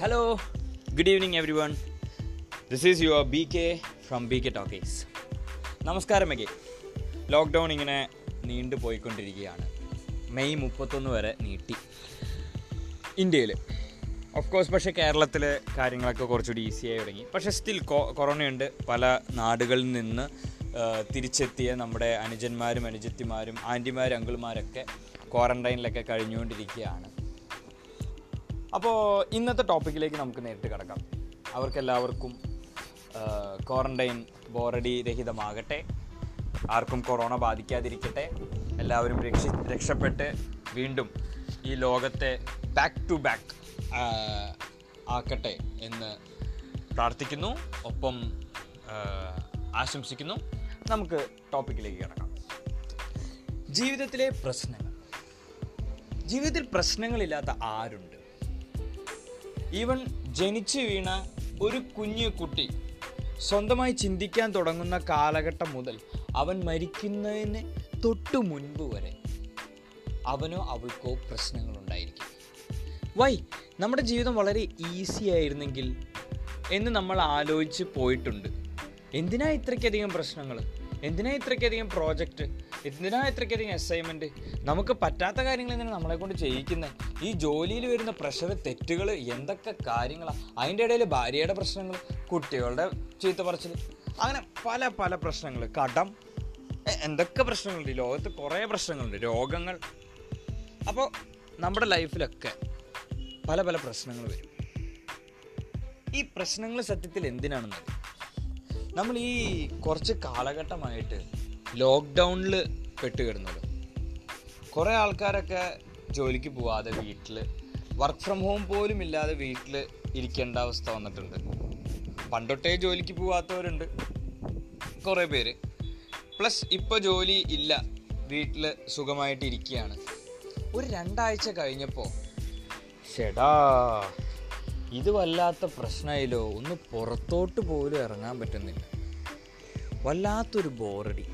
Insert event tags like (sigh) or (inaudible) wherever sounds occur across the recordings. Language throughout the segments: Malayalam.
Hello good evening everyone this is your B K from B K talkies നമസ്കാരം എഗെ ലോക്ക്ഡൗൺ ഇങ്ങനെ നീണ്ടു പോയിക്കൊണ്ടിരിക്കുകയാണ്. മെയ് മുപ്പത്തൊന്ന് വരെ നീട്ടി. ഇന്ത്യയിൽ ഓഫ് കോഴ്സ് പക്ഷേ കേരളത്തിൽ കാര്യങ്ങളൊക്കെ കുറച്ചുകൂടി ഈസിയായി തുടങ്ങി. പക്ഷേ സ്റ്റിൽ കൊറോണയുണ്ട്. പല നാടുകളിൽ നിന്ന് തിരിച്ചെത്തിയ നമ്മുടെ അനുജന്മാരും അനുജത്തിമാരും ആന്റിമാരും അങ്കിൾമാരൊക്കെ ക്വാറന്റൈനിലൊക്കെ കഴിഞ്ഞുകൊണ്ടിരിക്കുകയാണ്. അപ്പോൾ ഇന്നത്തെ ടോപ്പിക്കിലേക്ക് നമുക്ക് നേരിട്ട് കിടക്കാം. അവർക്കെല്ലാവർക്കും ക്വാറന്റൈൻ ബോറടി രഹിതമാകട്ടെ. ആർക്കും കൊറോണ ബാധിക്കാതിരിക്കട്ടെ. എല്ലാവരും രക്ഷി രക്ഷപ്പെട്ട് വീണ്ടും ഈ ലോകത്തെ ബാക്ക് ടു ബാക്ക് ആക്കട്ടെ എന്ന് പ്രാർത്ഥിക്കുന്നു. ഒപ്പം ആശംസിക്കുന്നു. നമുക്ക് ടോപ്പിക്കിലേക്ക് കിടക്കാം. ജീവിതത്തിലെ പ്രശ്നങ്ങൾ. ജീവിതത്തിൽ പ്രശ്നങ്ങളില്ലാത്ത ആരുണ്ട്? ഈവൻ ജനിച്ചു വീണ ഒരു കുഞ്ഞു കുട്ടി. സ്വന്തമായി ചിന്തിക്കാൻ തുടങ്ങുന്ന കാലഘട്ടം മുതൽ അവൻ മരിക്കുന്നതിന് തൊട്ടു മുൻപ് വരെ അവനോ അവൾക്കോ പ്രശ്നങ്ങളുണ്ടായിരിക്കും. വൈ നമ്മുടെ ജീവിതം വളരെ ഈസി ആയിരുന്നെങ്കിൽ എന്ന് നമ്മൾ ആലോചിച്ച് പോയിട്ടുണ്ട്. എന്തിനാ ഇത്രയ്ക്കധികം പ്രശ്നങ്ങൾ എന്തിനാ ഇത്രയ്ക്കധികം പ്രോജക്റ്റ്? എന്തിനാ ഇത്രയ്ക്കധികം അസൈൻമെന്റ് നമുക്ക് പറ്റാത്ത കാര്യങ്ങൾ എന്തിനാണ് നമ്മളെ കൊണ്ട് ചെയ്യിക്കുന്നത് ഈ ജോലിയിൽ വരുന്ന പ്രഷർ തെറ്റുകൾ എന്തൊക്കെ കാര്യങ്ങളാണ് അതിന്റെ ഇടയിൽ ഭാര്യയുടെ പ്രശ്നങ്ങൾ കുട്ടികളുടെ ചീത്ത പറച്ചിൽ അങ്ങനെ പല പല പ്രശ്നങ്ങൾ കടം എന്തൊക്കെ പ്രശ്നങ്ങളുണ്ട്? ലോകത്ത് കുറേ പ്രശ്നങ്ങളുണ്ട്. രോഗങ്ങൾ. അപ്പോൾ നമ്മുടെ ലൈഫിലൊക്കെ പല പല പ്രശ്നങ്ങൾ വരും. ഈ പ്രശ്നങ്ങൾ സത്യത്തിൽ എന്തിനാണെന്ന് നമ്മൾ ഈ കുറച്ച് കാലഘട്ടമായിട്ട് ലോക്ക്ഡൗണിൽ പെട്ടുകിടുന്നത് കുറേ ആൾക്കാരൊക്കെ ജോലിക്ക് പോവാതെ വീട്ടിൽ വർക്ക് ഫ്രം ഹോം പോലും ഇല്ലാതെ വീട്ടിൽ ഇരിക്കേണ്ട അവസ്ഥ വന്നിട്ടുണ്ട്. പണ്ടൊട്ടേ ജോലിക്ക് പോവാത്തവരുണ്ട് കുറേ പേര്. പ്ലസ് ഇപ്പോൾ ജോലി ഇല്ല വീട്ടിൽ സുഖമായിട്ട് ഇരിക്കുകയാണ് ഒരു രണ്ടാഴ്ച കഴിഞ്ഞപ്പോൾ ഷെടാ ഇത് വല്ലാത്ത പ്രശ്നമായില്ലോ ഒന്ന് പുറത്തോട്ട് പോലും ഇറങ്ങാൻ പറ്റുന്നില്ല. വല്ലാത്തൊരു ബോറടി.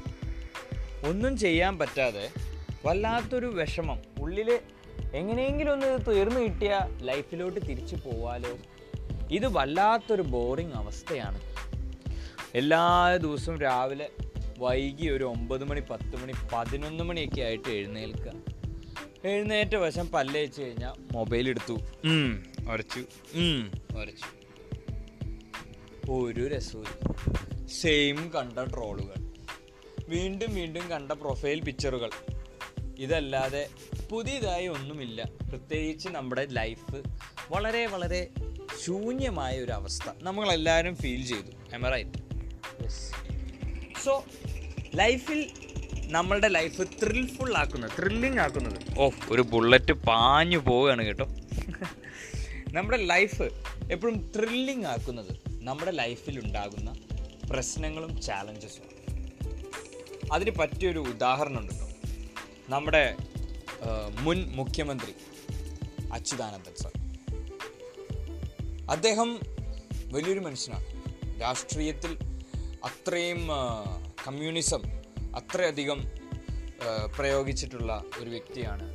ഒന്നും ചെയ്യാൻ പറ്റാതെ വല്ലാത്തൊരു വിഷമം. ഉള്ളിൽ എങ്ങനെയെങ്കിലും ഒന്ന് തീർന്നു കിട്ടിയാൽ ലൈഫിലോട്ട് തിരിച്ചു പോവാലോ? ഇത് വല്ലാത്തൊരു ബോറിങ് അവസ്ഥയാണ്. എല്ലാ ദിവസവും രാവിലെ വൈകി ഒരു ഒമ്പത് മണി പത്ത് മണി പതിനൊന്ന് മണിയൊക്കെ ആയിട്ട് എഴുന്നേൽക്കുക. എഴുന്നേറ്റ വശം പല്ല് വെച്ച് കഴിഞ്ഞാൽ മൊബൈൽ എടുത്തു. ഉരച്ചു. ഉരച്ചു. ഒരു രസവും സെയിം കണ്ട ട്രോളുകൾ വീണ്ടും വീണ്ടും കണ്ട പ്രൊഫൈൽ പിക്ചറുകൾ ഇതല്ലാതെ പുതിയതായി ഒന്നുമില്ല. പ്രത്യേകിച്ച് നമ്മുടെ ലൈഫ് വളരെ വളരെ ശൂന്യമായ ഒരു അവസ്ഥ. നമ്മളെല്ലാവരും ഫീൽ ചെയ്തു. എമറൈറ്റ് സോ ലൈഫിൽ നമ്മളുടെ ലൈഫ് ത്രിൽഫുൾ ആക്കുന്നത് ത്രില്ലിംഗ് ആക്കുന്നത്. ഓ ഒരു ബുള്ളറ്റ് പാഞ്ഞു പോവുകയാണ് കേട്ടോ. (laughs) നമ്മുടെ ലൈഫ് എപ്പോഴും ത്രില്ലിംഗ് ആക്കുന്നത് നമ്മുടെ ലൈഫിൽ ഉണ്ടാകുന്ന പ്രശ്നങ്ങളും ചാലഞ്ചസും അതിന് പറ്റിയൊരു ഉദാഹരണം ഉണ്ട് നമ്മുടെ മുൻ മുഖ്യമന്ത്രി അച്യുതാനന്ദൻ സർ. അദ്ദേഹം വലിയൊരു മനുഷ്യനാണ്. രാഷ്ട്രീയത്തിൽ അത്രയും കമ്മ്യൂണിസം അത്രയധികം പ്രയോഗിച്ചിട്ടുള്ള ഒരു വ്യക്തിയാണ്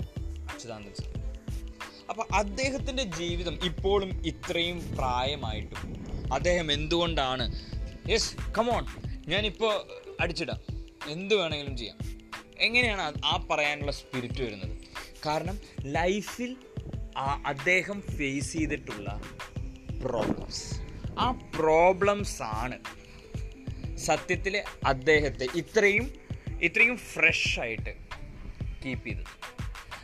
അച്യുതാനന്ദൻ സാർ. അപ്പോൾ അദ്ദേഹത്തിന്റെ ജീവിതം ഇപ്പോഴും ഇത്രയും പ്രായമായിട്ടും അദ്ദേഹം എന്തുകൊണ്ടാണ് യെസ് കമോൺ ഞാനിപ്പോൾ അടിച്ചിടാം. എന്ത് വേണമെങ്കിലും ചെയ്യാം. എങ്ങനെയാണ് ആ പറയാനുള്ള സ്പിരിറ്റ് വരുന്നത്? കാരണം ലൈഫിൽ അദ്ദേഹം ഫേസ് ചെയ്തിട്ടുള്ള പ്രോബ്ലംസ് ആ പ്രോബ്ലംസ് ആണ് സത്യത്തിൽ അദ്ദേഹത്തെ ഇത്രയും ഇത്രയും ഫ്രഷ് ആയിട്ട് കീപ്പ് ചെയ്തത്.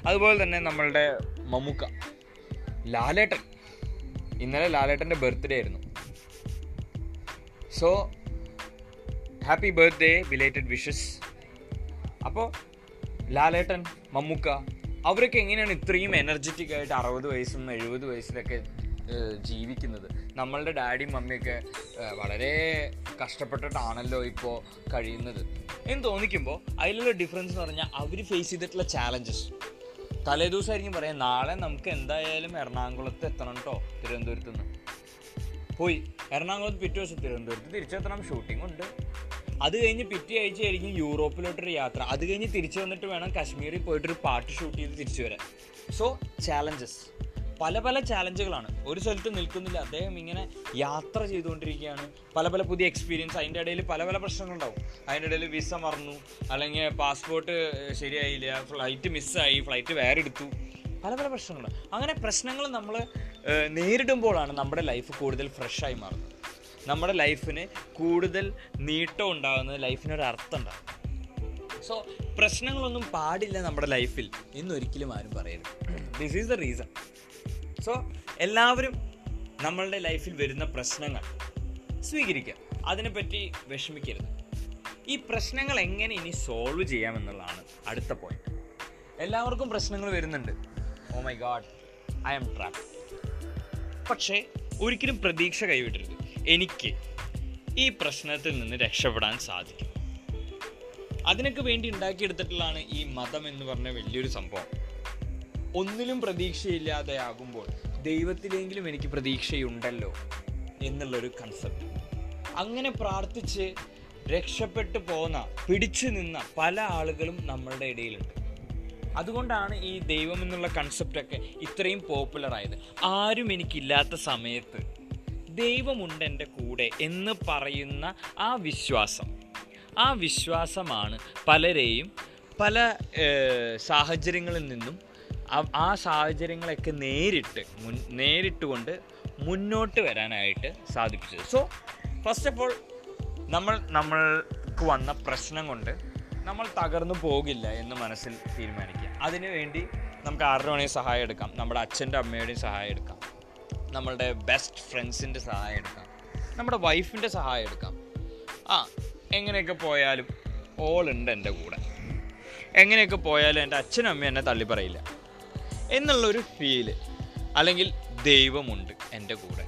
അതുപോലെ തന്നെ നമ്മളുടെ മമ്മൂക്ക ലാലേട്ടൻ. ഇന്നലെ ലാലേട്ടന്റെ ബർത്ത്ഡേ ആയിരുന്നു. So happy birthday belated wishes അപ്പോൾ ലാലേട്ടൻ മമ്മൂക്ക അവരൊക്കെ എങ്ങനെയാണ് ഇത്രയും എനർജറ്റിക് ആയിട്ട് അറുപത് വയസ്സും എഴുപത് വയസ്സിലൊക്കെ ജീവിക്കുന്നത്? നമ്മളുടെ ഡാഡിയും മമ്മിയൊക്കെ വളരെ കഷ്ടപ്പെട്ടിട്ടാണല്ലോ ഇപ്പോൾ കഴിയുന്നത്. എന്ന് തോന്നിക്കുമ്പോൾ അതിലുള്ള ഡിഫറൻസ് എന്ന് പറഞ്ഞാൽ അവർ ഫേസ് ചെയ്തിട്ടുള്ള ചാലഞ്ചസ് തലേദിവസമായിരിക്കും പറയാം നാളെ നമുക്ക് എന്തായാലും എറണാകുളത്ത് എത്തണം കേട്ടോ തിരുവനന്തപുരത്ത് നിന്ന് പോയി. എറണാകുളത്ത് പിറ്റേ ദിവസം തിരുവനന്തപുരത്ത്. തിരിച്ചെത്തണം. ഷൂട്ടിംഗ് ഉണ്ട്. അത് കഴിഞ്ഞ് പിറ്റേ ആഴ്ച ആയിരിക്കും യൂറോപ്പിലോട്ടൊരു യാത്ര. അത് കഴിഞ്ഞ് തിരിച്ചു വന്നിട്ട് വേണം കാശ്മീരിൽ പോയിട്ടൊരു പാട്ട് ഷൂട്ട് ചെയ്ത് തിരിച്ചു വരാൻ. സോ ചാലഞ്ചസ് പല പല ചാലഞ്ചുകളാണ് ഒരു സ്ഥലത്ത് നിൽക്കുന്നില്ല. അദ്ദേഹം ഇങ്ങനെ യാത്ര ചെയ്തുകൊണ്ടിരിക്കുകയാണ്. പല പല പുതിയ എക്സ്പീരിയൻസ് അതിന്റെ ഇടയിൽ പല പല പ്രശ്നങ്ങളുണ്ടാവും. അതിന്റെ ഇടയിൽ വിസ മറന്നു. അല്ലെങ്കിൽ പാസ്പോർട്ട് ശരിയായില്ല. ഫ്ലൈറ്റ് മിസ്സായി ഫ്ലൈറ്റ് വേറെ എടുത്തു പല പല പ്രശ്നങ്ങൾ. അങ്ങനെ പ്രശ്നങ്ങൾ നമ്മൾ നേരിടുമ്പോഴാണ് നമ്മുടെ ലൈഫ് കൂടുതൽ ഫ്രഷായി മാറുന്നത്. നമ്മുടെ ലൈഫിന് കൂടുതൽ നീട്ടം ഉണ്ടാകുന്നത് ലൈഫിനൊരു അർത്ഥം ഉണ്ടാകും സോ പ്രശ്നങ്ങളൊന്നും പാടില്ല നമ്മുടെ ലൈഫിൽ എന്നൊരിക്കലും ആരും പറയരുത്. This is the reason so എല്ലാവരും നമ്മളുടെ ലൈഫിൽ വരുന്ന പ്രശ്നങ്ങൾ സ്വീകരിക്കുക. അതിനെപ്പറ്റി വിഷമിക്കരുത്. ഈ പ്രശ്നങ്ങൾ എങ്ങനെ ഇനി സോൾവ് ചെയ്യാമെന്നുള്ളതാണ് അടുത്ത പോയിന്റ് എല്ലാവർക്കും പ്രശ്നങ്ങൾ വരുന്നുണ്ട്. ഓ my God I am trap പക്ഷേ ഒരിക്കലും പ്രതീക്ഷ കൈവിട്ടരുത് എനിക്ക് ഈ പ്രശ്നത്തിൽ നിന്ന് രക്ഷപ്പെടാൻ സാധിക്കും. അതിനൊക്കെ വേണ്ടി ഉണ്ടാക്കിയെടുത്തിട്ടുള്ളതാണ് ഈ മതം എന്ന് പറഞ്ഞ വലിയൊരു സംഭവം. ഒന്നിലും പ്രതീക്ഷയില്ലാതെ ആകുമ്പോൾ ദൈവത്തിലെങ്കിലും എനിക്ക് പ്രതീക്ഷയുണ്ടല്ലോ എന്നുള്ളൊരു കൺസെപ്റ്റ് അങ്ങനെ പ്രാർത്ഥിച്ച് രക്ഷപ്പെട്ടു പോന്ന പിടിച്ചു നിന്ന പല ആളുകളും നമ്മളുടെ ഇടയിലുണ്ട്. അതുകൊണ്ടാണ് ഈ ദൈവം എന്നുള്ള കൺസെപ്റ്റൊക്കെ ഇത്രയും പോപ്പുലറായത് ആരും എനിക്കില്ലാത്ത സമയത്ത് ദൈവമുണ്ട് എന്റെ കൂടെ എന്ന് പറയുന്ന ആ വിശ്വാസം. ആ വിശ്വാസമാണ് പലരെയും പല സാഹചര്യങ്ങളിൽ നിന്നും ആ- സാഹചര്യങ്ങളൊക്കെ നേരിട്ട് മുൻ നേരിട്ടുകൊണ്ട് മുന്നോട്ട് വരാനായിട്ട് സാധിപ്പിച്ചത്. സോ ഫസ്റ്റ് ഓഫ് ഓൾ നമ്മൾ നമ്മൾക്ക് വന്ന പ്രശ്നം കൊണ്ട് നമ്മൾ തകർന്നു പോകില്ല എന്ന് മനസ്സിൽ തീരുമാനിക്കുക. അതിനുവേണ്ടി നമുക്ക് ആരുടെ വേണമെങ്കിൽ സഹായം എടുക്കാം. നമ്മുടെ അച്ഛന്റെ അമ്മയുടെയും സഹായം എടുക്കാം. നമ്മളുടെ ബെസ്റ്റ് ഫ്രണ്ട്സിന്റെ സഹായം എടുക്കാം. നമ്മുടെ വൈഫിന്റെ സഹായം എടുക്കാം. ആ എങ്ങനെയൊക്കെ പോയാലും ഓൾ ഉണ്ട് എന്റെ കൂടെ. എങ്ങനെയൊക്കെ പോയാലും എന്റെ അച്ഛനും അമ്മയും എന്നെ തള്ളി പറയില്ല. എന്നുള്ളൊരു ഫീൽ അല്ലെങ്കിൽ ദൈവമുണ്ട് എന്റെ കൂടെ.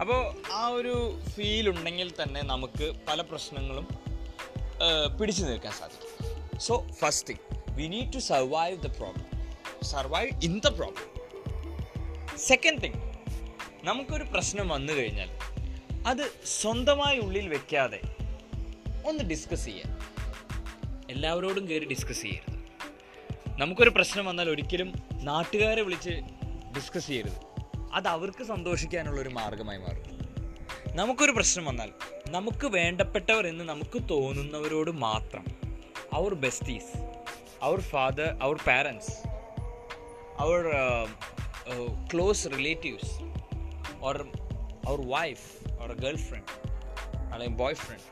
അപ്പോൾ ആ ഒരു ഫീൽ ഉണ്ടെങ്കിൽ തന്നെ നമുക്ക് പല പ്രശ്നങ്ങളും പിടിച്ചു നിൽക്കാൻ സാധിക്കും. So first thing we need to survive the problem survive in the problem second thing നമുക്കൊരു പ്രശ്നം വന്നു കഴിഞ്ഞാൽ അത് സ്വന്തമായി ഉള്ളിൽ വെക്കാതെ ഒന്ന് ഡിസ്കസ് ചെയ്യാം എല്ലാവരോടും കയറി ഡിസ്കസ് ചെയ്യരുത്. നമുക്കൊരു പ്രശ്നം വന്നാൽ ഒരിക്കലും നാട്ടുകാരെ വിളിച്ച് ഡിസ്കസ് ചെയ്യരുത്. അത് അവർക്ക് സന്തോഷിക്കാനുള്ള ഒരു മാർഗമായി മാറും. നമുക്കൊരു പ്രശ്നം വന്നാൽ നമുക്ക് വേണ്ടപ്പെട്ടവർ എന്ന് നമുക്ക് തോന്നുന്നവരോട് മാത്രം അവർ ബെസ്റ്റീസ് അവർ ഫാദർ അവർ പാരൻസ് അവർ ക്ലോസ് റിലേറ്റീവ്സ് ഓർ അവർ വൈഫ് ഓർ ഗേൾ ഫ്രണ്ട് അല്ലെങ്കിൽ ബോയ് ഫ്രണ്ട്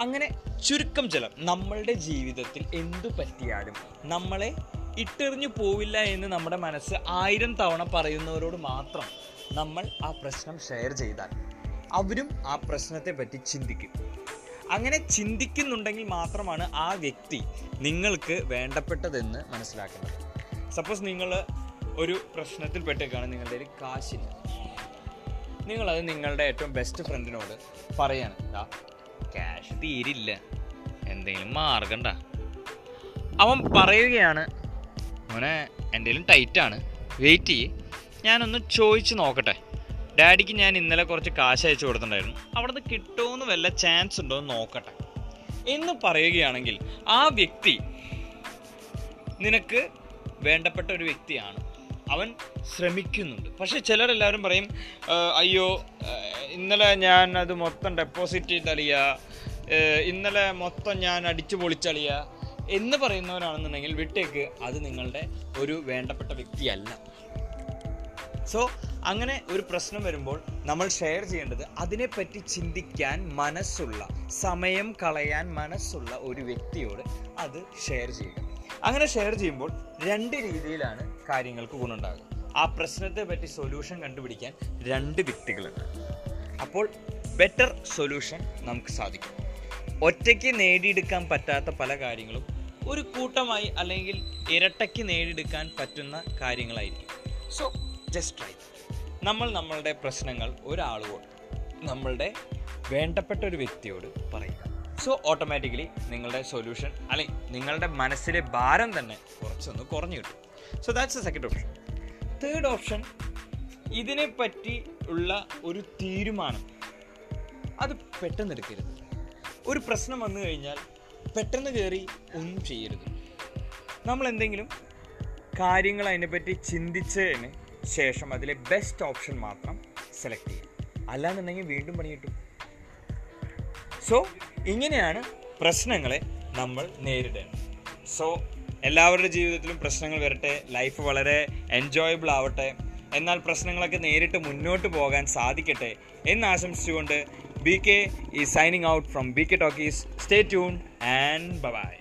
അങ്ങനെ ചുരുക്കം ചിലർ നമ്മളുടെ ജീവിതത്തിൽ എന്തു പറ്റിയാലും നമ്മളെ ഇട്ടെറിഞ്ഞു പോവില്ല എന്ന് നമ്മുടെ മനസ്സ് ആയിരം തവണ പറയുന്നവരോട് മാത്രം നമ്മൾ ആ പ്രശ്നം ഷെയർ ചെയ്താൽ അവരും ആ പ്രശ്നത്തെ പറ്റി ചിന്തിക്കും. അങ്ങനെ ചിന്തിക്കുന്നുണ്ടെങ്കിൽ മാത്രമാണ് ആ വ്യക്തി നിങ്ങൾക്ക് വേണ്ടപ്പെട്ടതെന്ന് മനസ്സിലാക്കുന്നത് സപ്പോസ് നിങ്ങൾ ഒരു പ്രശ്നത്തിൽ പെട്ടേക്കാണ് നിങ്ങളുടെ കയ്യിൽ കാശില്ല. നിങ്ങളത് നിങ്ങളുടെ ഏറ്റവും ബെസ്റ്റ് ഫ്രണ്ടിനോട് പറയാണ് എന്താ ക്യാഷ് തീരില്ല. എന്തെങ്കിലും മാർഗണ്ട അവൻ പറയുകയാണ് മോനെ എന്തെങ്കിലും ടൈറ്റാണ് വെയിറ്റ് ചെയ്യ്. ഞാനൊന്ന് ചോദിച്ച് നോക്കട്ടെ. ഡാഡിക്ക് ഞാൻ ഇന്നലെ കുറച്ച് കാശ് അയച്ചു കൊടുത്തിട്ടുണ്ടായിരുന്നു. അവിടെ നിന്ന് കിട്ടുമെന്ന് വല്ല ചാൻസ് ഉണ്ടോ എന്ന് നോക്കട്ടെ. എന്ന് പറയുകയാണെങ്കിൽ ആ വ്യക്തി നിനക്ക് വേണ്ടപ്പെട്ട ഒരു വ്യക്തിയാണ്. അവൻ ശ്രമിക്കുന്നുണ്ട്. പക്ഷെ ചിലരെല്ലാവരും പറയും അയ്യോ ഇന്നലെ ഞാൻ അത് മൊത്തം ഡെപ്പോസിറ്റ് ചെയ്തളിയ ഇന്നലെ മൊത്തം ഞാൻ അടിച്ചു പൊളിച്ചളിയ എന്ന് പറയുന്നവരാണെന്നുണ്ടെങ്കിൽ വിട്ടേക്ക് അത് നിങ്ങളുടെ ഒരു വേണ്ടപ്പെട്ട വ്യക്തിയല്ല. സോ അങ്ങനെ ഒരു പ്രശ്നം വരുമ്പോൾ നമ്മൾ ഷെയർ ചെയ്യേണ്ടത് അതിനെപ്പറ്റി ചിന്തിക്കാൻ മനസ്സുള്ള സമയം കളയാൻ മനസ്സുള്ള ഒരു വ്യക്തിയോട് അത് ഷെയർ ചെയ്യുക. അങ്ങനെ ഷെയർ ചെയ്യുമ്പോൾ രണ്ട് രീതിയിലാണ് കാര്യങ്ങൾക്ക് ഗുണമുണ്ടാകുക ആ പ്രശ്നത്തെ പറ്റി സൊല്യൂഷൻ കണ്ടുപിടിക്കാൻ രണ്ട് വ്യക്തികളുണ്ട്. അപ്പോൾ ബെറ്റർ സൊല്യൂഷൻ നമുക്ക് സാധിക്കും. ഒറ്റയ്ക്ക് നേടിയെടുക്കാൻ പറ്റാത്ത പല കാര്യങ്ങളും ഒരു കൂട്ടമായി അല്ലെങ്കിൽ ഇരട്ടയ്ക്ക് നേടിയെടുക്കാൻ പറ്റുന്ന കാര്യങ്ങളായിരിക്കും. സോ ജസ്റ്റ് ട്രൈ നമ്മൾ നമ്മളുടെ പ്രശ്നങ്ങൾ ഒരാളോട് നമ്മളുടെ വേണ്ടപ്പെട്ട ഒരു വ്യക്തിയോട് പറയുക. സോ ഓട്ടോമാറ്റിക്കലി നിങ്ങളുടെ സൊല്യൂഷൻ അല്ലെങ്കിൽ നിങ്ങളുടെ മനസ്സിലെ ഭാരം തന്നെ കുറച്ചൊന്ന് കുറഞ്ഞു കിട്ടും. So that's a second option third option ഇതിനെപ്പറ്റി ഉള്ള ഒരു തീരുമാനം. അത് പെട്ടെന്ന് എടുക്കരുത്. ഒരു പ്രശ്നം വന്നു കഴിഞ്ഞാൽ പെട്ടെന്ന് കയറി ഒന്നും ചെയ്യരുത്. നമ്മൾ എന്തെങ്കിലും കാര്യങ്ങൾ അതിനെപ്പറ്റി ചിന്തിച്ചതിന് ശേഷം അതിലെ ബെസ്റ്റ് ഓപ്ഷൻ മാത്രം സെലക്ട് ചെയ്യുക. അല്ലാന്നുണ്ടെങ്കിൽ വീണ്ടും പണി കിട്ടും. സോ ഇങ്ങനെയാണ് പ്രശ്നങ്ങളെ നമ്മൾ നേരിടേണ്ടത്. സോ എല്ലാവരുടെ ജീവിതത്തിലും പ്രശ്നങ്ങൾ വരട്ടെ ലൈഫ് വളരെ എൻജോയബിൾ ആവട്ടെ എന്നാൽ പ്രശ്നങ്ങളൊക്കെ നേരിട്ട് മുന്നോട്ട് പോകാൻ സാധിക്കട്ടെ എന്ന് ആശംസിച്ചുകൊണ്ട് ബി കെ ഈ signing out from B K talkies stay tuned and bye